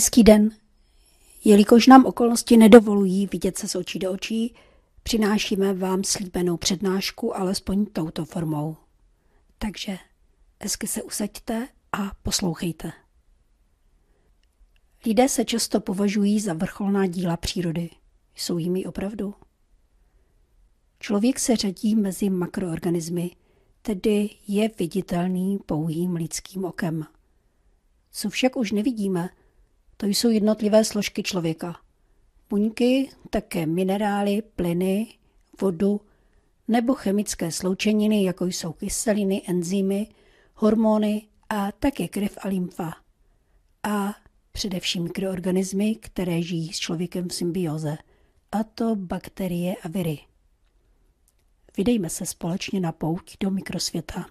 Hezký den. Jelikož nám okolnosti nedovolují vidět se z očí do očí, přinášíme vám slíbenou přednášku alespoň touto formou. Takže hezky se usaďte a poslouchejte. Lidé se často považují za vrcholná díla přírody. Jsou jimi opravdu? Člověk se řadí mezi makroorganismy, tedy je viditelný pouhým lidským okem. Co však už nevidíme, to jsou jednotlivé složky člověka. Buňky, také minerály, plyny, vodu nebo chemické sloučeniny, jako jsou kyseliny, enzymy, hormony a také krev a lymfa. A především mikroorganismy, které žijí s člověkem v symbioze, a to bakterie a viry. Vydejme se společně na pouť do mikrosvěta.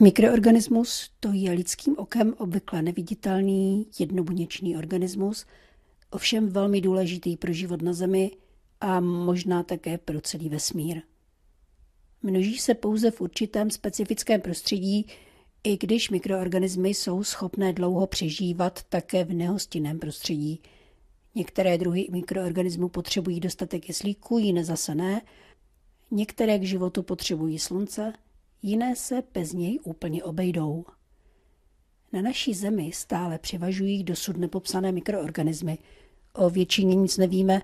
Mikroorganismus to je lidským okem obvykle neviditelný jednobuněčný organismus, ovšem velmi důležitý pro život na Zemi a možná také pro celý vesmír. Množí se pouze v určitém specifickém prostředí, i když mikroorganismy jsou schopné dlouho přežívat také v nehostinném prostředí. Některé druhy mikroorganismů potřebují dostatek kyslíku, jiné zase ne. Některé k životu potřebují slunce, jiné se bez něj úplně obejdou. Na naší zemi stále převažují dosud nepopsané mikroorganismy. O většině nic nevíme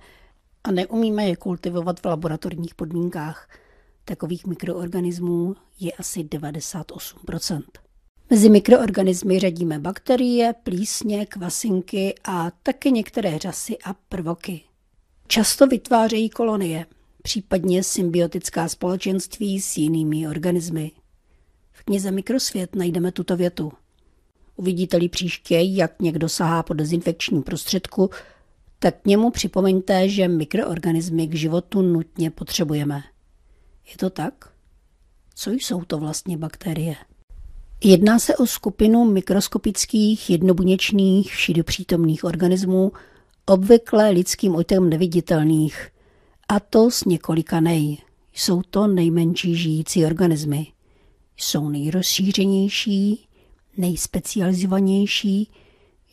a neumíme je kultivovat v laboratorních podmínkách. Takových mikroorganismů je asi 98% Mezi mikroorganismy řadíme bakterie, plísně, kvasinky a také některé řasy a prvoky. Často vytvářejí kolonie – případně symbiotická společenství s jinými organismy. V knize Mikrosvět najdeme tuto větu. Uvidíte-li příště, jak někdo sahá po dezinfekčním prostředku, tak k němu připomeňte, že mikroorganismy k životu nutně potřebujeme. Je to tak? Co jsou to vlastně bakterie? Jedná se o skupinu mikroskopických, jednobuněčných, všidopřítomných organismů, obvykle lidským okem neviditelných – a to z několika nej. Jsou to nejmenší žijící organismy. Jsou nejrozšířenější, nejspecializovanější,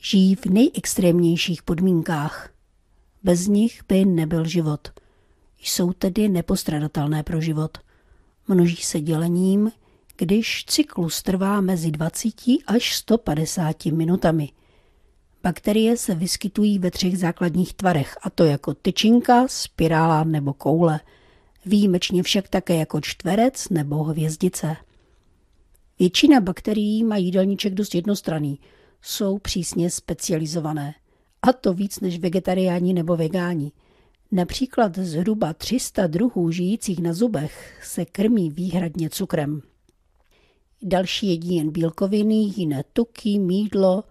žijí v nejextrémnějších podmínkách. Bez nich by nebyl život. Jsou tedy nepostradatelné pro život. Množí se dělením, když cyklus trvá mezi 20 až 150 minutami – Bakterie se vyskytují ve třech základních tvarech, a to jako tyčinka, spirála nebo koule. Výjimečně však také jako čtverec nebo hvězdice. Většina bakterií má jídelníček dost jednostranný, jsou přísně specializované. A to víc než vegetariáni nebo vegáni. Například zhruba 300 druhů žijících na zubech se krmí výhradně cukrem. Další jedí jen bílkoviny, jiné tuky, mídlo,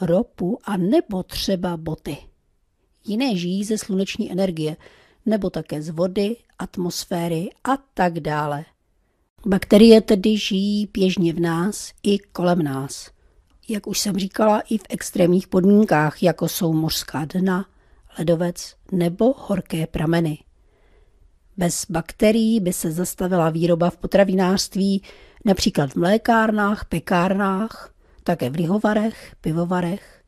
ropu a nebo třeba boty. Jiné žijí ze sluneční energie, nebo také z vody, atmosféry a tak dále. Bakterie tedy žijí běžně v nás i kolem nás. Jak už jsem říkala, i v extrémních podmínkách, jako jsou mořská dna, ledovec nebo horké prameny. Bez bakterií by se zastavila výroba v potravinářství, například v mlékárnách, pekárnách, také v lihovarech, pivovarech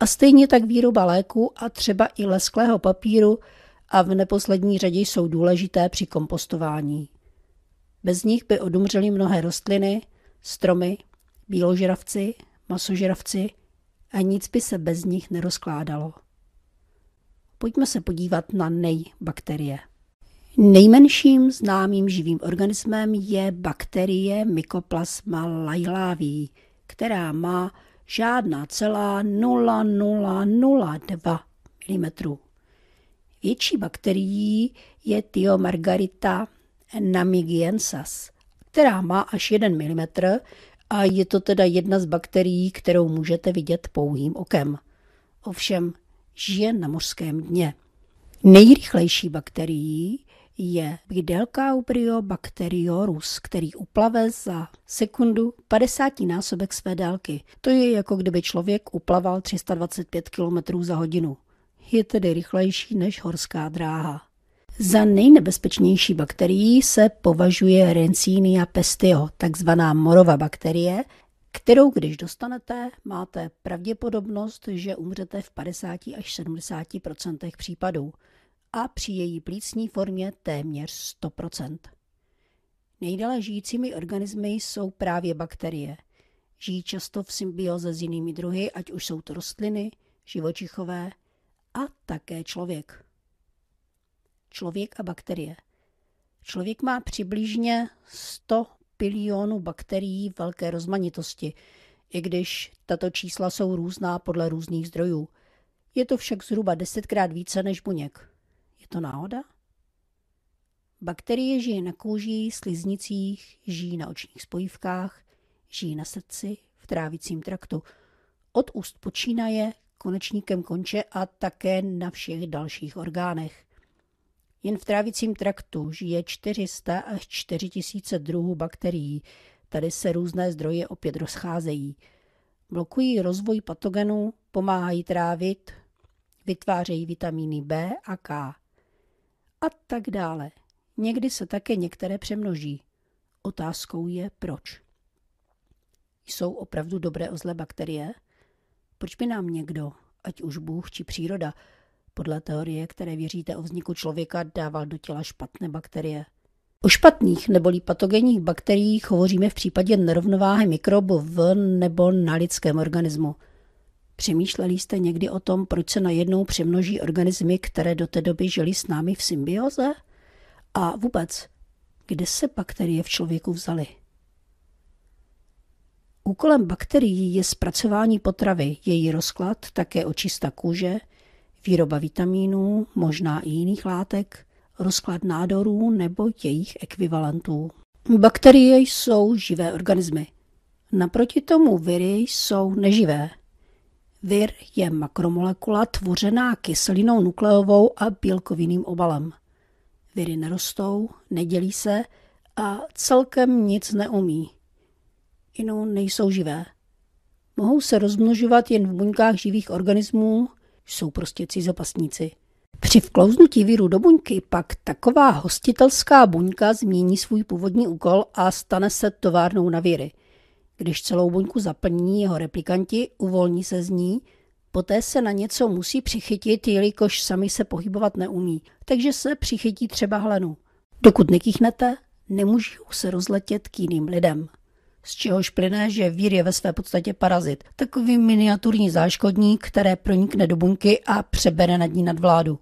a stejně tak výroba léku a třeba i lesklého papíru a v neposlední řadě jsou důležité při kompostování. Bez nich by odumřely mnohé rostliny, stromy, bíložravci, masožravci a nic by se bez nich nerozkládalo. Pojďme se podívat na nejbakterie. Nejmenším známým živým organismem je bakterie Mycoplasma lailavi, která má žádná celá 0,002 mm. Větší bakterií je Thiomargarita namigiensas, která má až 1 mm a je to teda jedna z bakterií, kterou můžete vidět pouhým okem. Ovšem žije na mořském dně. Nejrychlejší bakterií je Bdelkaubrio bacteriorus, který uplave za sekundu 50 násobek své délky. To je jako kdyby člověk uplaval 325 km za hodinu. Je tedy rychlejší než horská dráha. Za nejnebezpečnější bakterií se považuje Rencinia pestio, takzvaná morová bakterie, kterou když dostanete, máte pravděpodobnost, že umřete v 50 až 70% případů a při její plícní formě téměř 100% Nejdéle žijícími organismy jsou právě bakterie. Žijí často v symbioze s jinými druhy, ať už jsou to rostliny, živočichové a také člověk. Člověk a bakterie. Člověk má přibližně 100 bilionů bakterií velké rozmanitosti, i když tato čísla jsou různá podle různých zdrojů. Je to však zhruba desetkrát více než buněk. To náhoda? Bakterie žije na kůži, sliznicích, žijí na očních spojivkách, žijí na srdci, v trávicím traktu. Od úst počínaje, konečníkem konče a také na všech dalších orgánech. Jen v trávicím traktu žije 400 až 4000 druhů bakterií. Tady se různé zdroje opět rozcházejí. Blokují rozvoj patogenů, pomáhají trávit, vytvářejí vitamíny B a K. A tak dále. Někdy se také některé přemnoží. Otázkou je proč. Jsou opravdu dobré o zlé bakterie? Proč by nám někdo, ať už Bůh či příroda, podle teorie, které věříte o vzniku člověka, dával do těla špatné bakterie? O špatných neboli patogenních bakteriích hovoříme v případě nerovnováhy mikrobu v nebo na lidském organismu. Přemýšleli jste někdy o tom, proč se najednou přemnoží organismy, které do té doby žili s námi v symbioze? A vůbec, kde se bakterie v člověku vzaly? Úkolem bakterií je zpracování potravy, její rozklad, také očista kůže, výroba vitamínů, možná i jiných látek, rozklad nádorů nebo jejich ekvivalentů. Bakterie jsou živé organismy. Naproti tomu viry jsou neživé. Vir je makromolekula tvořená kyselinou nukleovou a bílkovinným obalem. Viry nerostou, nedělí se a celkem nic neumí. Jinou nejsou živé. Mohou se rozmnožovat jen v buňkách živých organismů, jsou prostě cizopastníci. Při vklouznutí víru do buňky pak taková hostitelská buňka změní svůj původní úkol a stane se továrnou na víry. Když celou buňku zaplní jeho replikanti, uvolní se z ní, Poté se na něco musí přichytit, jelikož sami se pohybovat neumí, takže se přichytí třeba hlenu. Dokud nekýchnete, nemůžou se rozletět k jiným lidem. Z čehož plyne, že vír je ve své podstatě parazit, takový miniaturní záškodník, které pronikne do buňky a přebere nad ní nadvládu.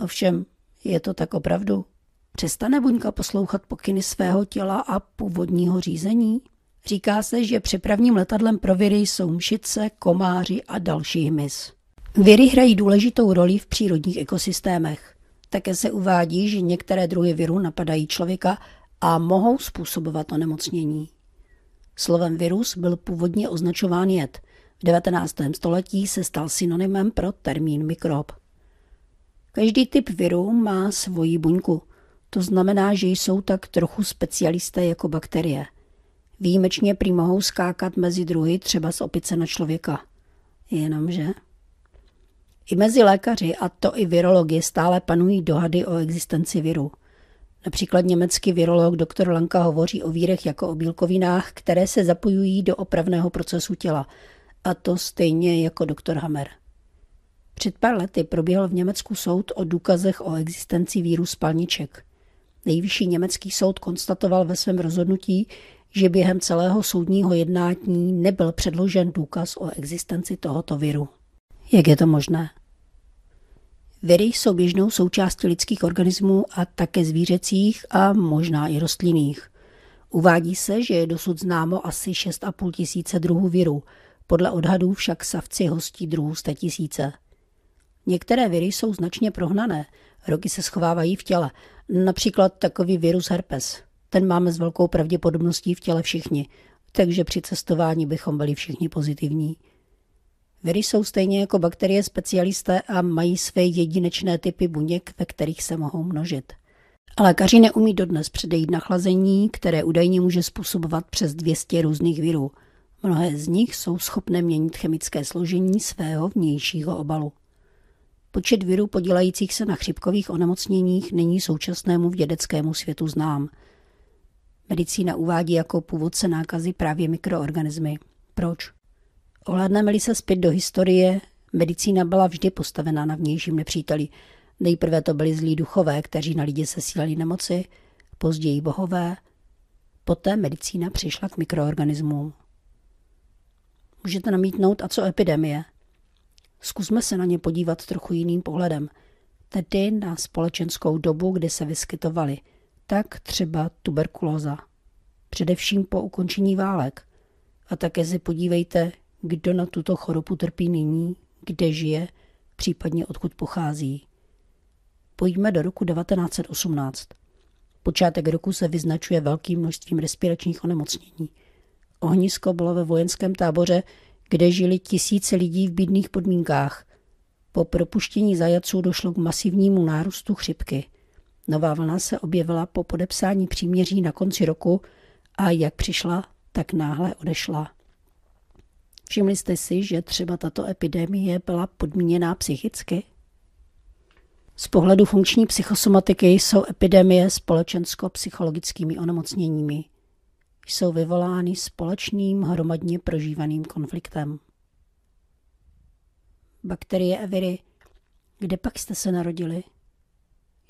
Ovšem, je to tak opravdu? Přestane buňka poslouchat pokyny svého těla a původního řízení? Říká se, že přepravním letadlem pro viry jsou mšice, komáři a další hmyz. Viry hrají důležitou roli v přírodních ekosystémech. Také se uvádí, že některé druhy virů napadají člověka a mohou způsobovat onemocnění. Slovem virus byl původně označován jed. V 19. století se stal synonymem pro termín mikrob. Každý typ viru má svoji buňku. To znamená, že jsou tak trochu specialisté jako bakterie – Výjimečně prý mohou skákat mezi druhy, třeba z opice na člověka. Jenomže... I mezi lékaři, a to i virologi, stále panují dohady o existenci viru. Například německý virolog dr. Lanka hovoří o vírech jako o bílkovinách, které se zapojují do opravného procesu těla. A to stejně jako dr. Hammer. Před pár lety proběhl v Německu soud o důkazech o existenci víru spalniček. Nejvyšší německý soud konstatoval ve svém rozhodnutí, že během celého soudního jednání nebyl předložen důkaz o existenci tohoto viru. Jak je to možné? Viry jsou běžnou součástí lidských organismů a také zvířecích a možná i rostlinných. Uvádí se, že je dosud známo asi 6,5 tisíce druhů virů, podle odhadů však savci hostí druhů 100 tisíce. Některé viry jsou značně prohnané, roky se schovávají v těle, například takový virus herpes. Ten máme s velkou pravděpodobností v těle všichni, takže při cestování bychom byli všichni pozitivní. Viry jsou stejně jako bakterie specialisté a mají své jedinečné typy buněk, ve kterých se mohou množit. A lékaři neumí dodnes předejít nachlazení, které údajně může způsobovat přes 200 různých virů. Mnohé z nich jsou schopné měnit chemické složení svého vnějšího obalu. Počet virů podílejících se na chřipkových onemocněních není současnému vědeckému světu znám – Medicína uvádí jako původce nákazy právě mikroorganismy. Proč? Ohledneme-li se zpět do historie, medicína byla vždy postavená na vnějším nepříteli. Nejprve to byli zlí duchové, kteří na lidi sesílali nemoci, později bohové, poté medicína přišla k mikroorganismům. Můžete namítnout, a co epidemie? Zkusme se na ně podívat trochu jiným pohledem, tedy na společenskou dobu, kdy se vyskytovaly, tak třeba tuberkulóza. Především po ukončení válek. A také se podívejte, kdo na tuto chorobu trpí nyní, kde žije, případně odkud pochází. Pojďme do roku 1918. Počátek roku se vyznačuje velkým množstvím respiračních onemocnění. Ohnisko bylo ve vojenském táboře, kde žili tisíce lidí v bídných podmínkách. Po propuštění zajaců došlo k masivnímu nárůstu chřipky. Nová vlna se objevila po podepsání příměří na konci roku a jak přišla, tak náhle odešla. Všimli jste si, že třeba tato epidemie byla podmíněná psychicky? Z pohledu funkční psychosomatiky jsou epidemie společensko-psychologickými onemocněními. Jsou vyvolány společným hromadně prožívaným konfliktem. Bakterie a viry, kde pak jste se narodili?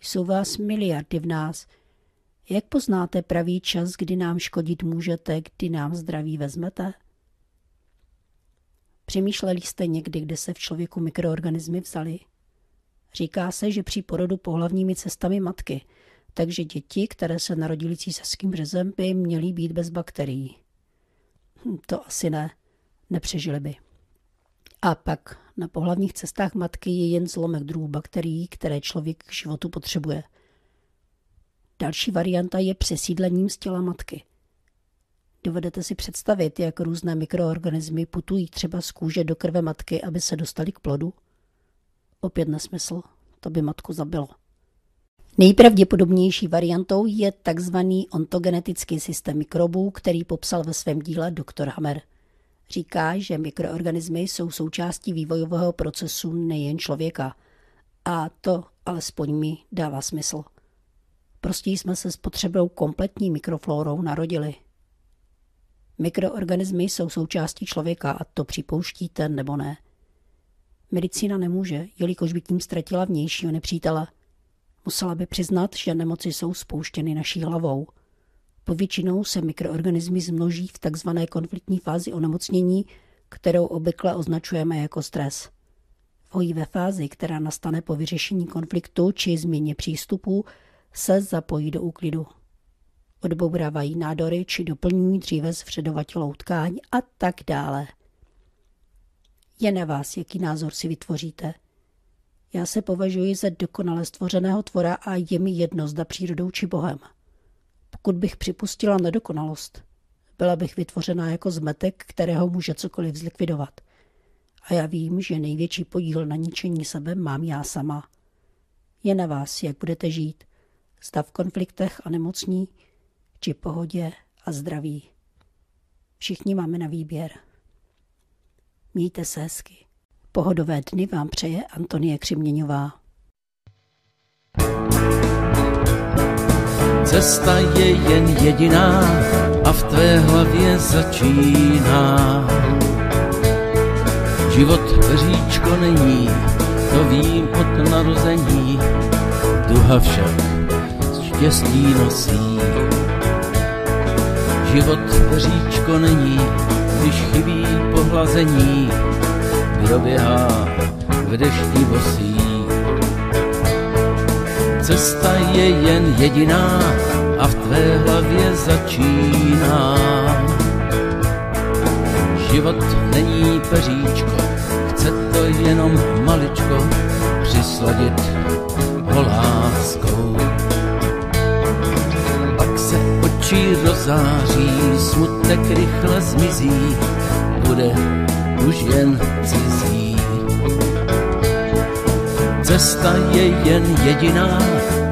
Jsou vás miliardy v nás. Jak poznáte pravý čas, kdy nám škodit můžete, kdy nám zdraví vezmete? Přemýšleli jste někdy, kde se v člověku mikroorganismy vzali? Říká se, že při porodu pohlavními cestami matky, takže děti, které se narodily císařským řezem, by měly být bez bakterií. Hm, to asi ne, nepřežili by. A pak na pohlavních cestách matky je jen zlomek druhů bakterií, které člověk k životu potřebuje. Další varianta je přesídlením z těla matky. Dovedete si představit, jak různé mikroorganismy putují třeba z kůže do krve matky, aby se dostali k plodu? Opět nesmysl, to by matku zabilo. Nejpravděpodobnější variantou je tzv. ontogenetický systém mikrobů, který popsal ve svém díle dr. Hammer. Říká, že mikroorganismy jsou součástí vývojového procesu nejen člověka. A to alespoň mi dává smysl. Prostě jsme se s potřebou kompletní mikroflórou narodili. Mikroorganismy jsou součástí člověka a to připouštíte nebo ne. Medicína nemůže, jelikož by tím ztratila vnějšího nepřítele. Musela by přiznat, že nemoci jsou spouštěny naší hlavou. Povětšinou se mikroorganismy zmnoží v takzvané konfliktní fázi onemocnění, kterou obvykle označujeme jako stres. V ve fázi, která nastane po vyřešení konfliktu či změně přístupu, se zapojí do úklidu odbourávají nádory či doplňují dříve zvředovatělou tkáň a tak dále. Je na vás, jaký názor si vytvoříte. Já se považuji za dokonale stvořeného tvora a je mi jedno, zda přírodou či bohem. Pokud bych připustila nedokonalost, byla bych vytvořena jako zmetek, kterého může cokoliv zlikvidovat. A já vím, že největší podíl na ničení sebe mám já sama. Je na vás, jak budete žít. Zda v konfliktech a nemocní, či pohodě a zdraví. Všichni máme na výběr. Mějte se hezky. Pohodové dny vám přeje Antonie Křiměňová. Cesta je jen jediná a v tvé hlavě začíná. Život peříčko není, to vím od narození, duha však štěstí nosí. Život peříčko není, když chybí pohlazení, kdo běhá v dešti bosí. Cesta je jen jediná a v tvé hlavě začíná. Život není peříčko, chce to jenom maličko přisladit ho láskou. očí rozáří, smutek rychle zmizí, bude už jen cizí. Cesta je jen jediná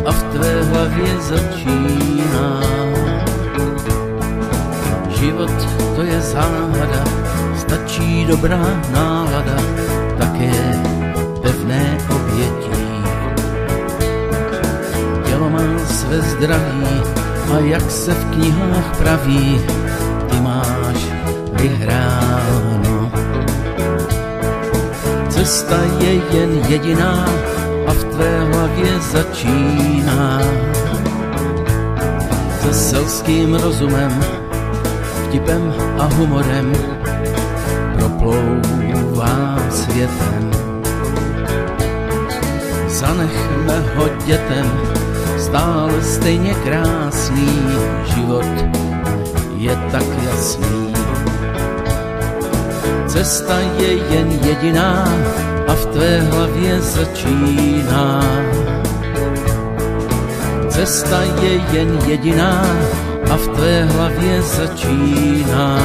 a v tvé hlavě začíná. Život to je záhada, stačí dobrá nálada, také pevné obětí. Tělo má své zdraví, a jak se v knihách praví, ty máš vyhrát. Cesta je jen jediná a v tvé hlavě začíná. Se selským rozumem, vtipem a humorem proplouvá světem. Zanechme ho dětem, stále stejně krásný život je tak jasný. Cesta je jen jediná a v tvé hlavě začíná. Cesta je jen jediná a v tvé hlavě začíná.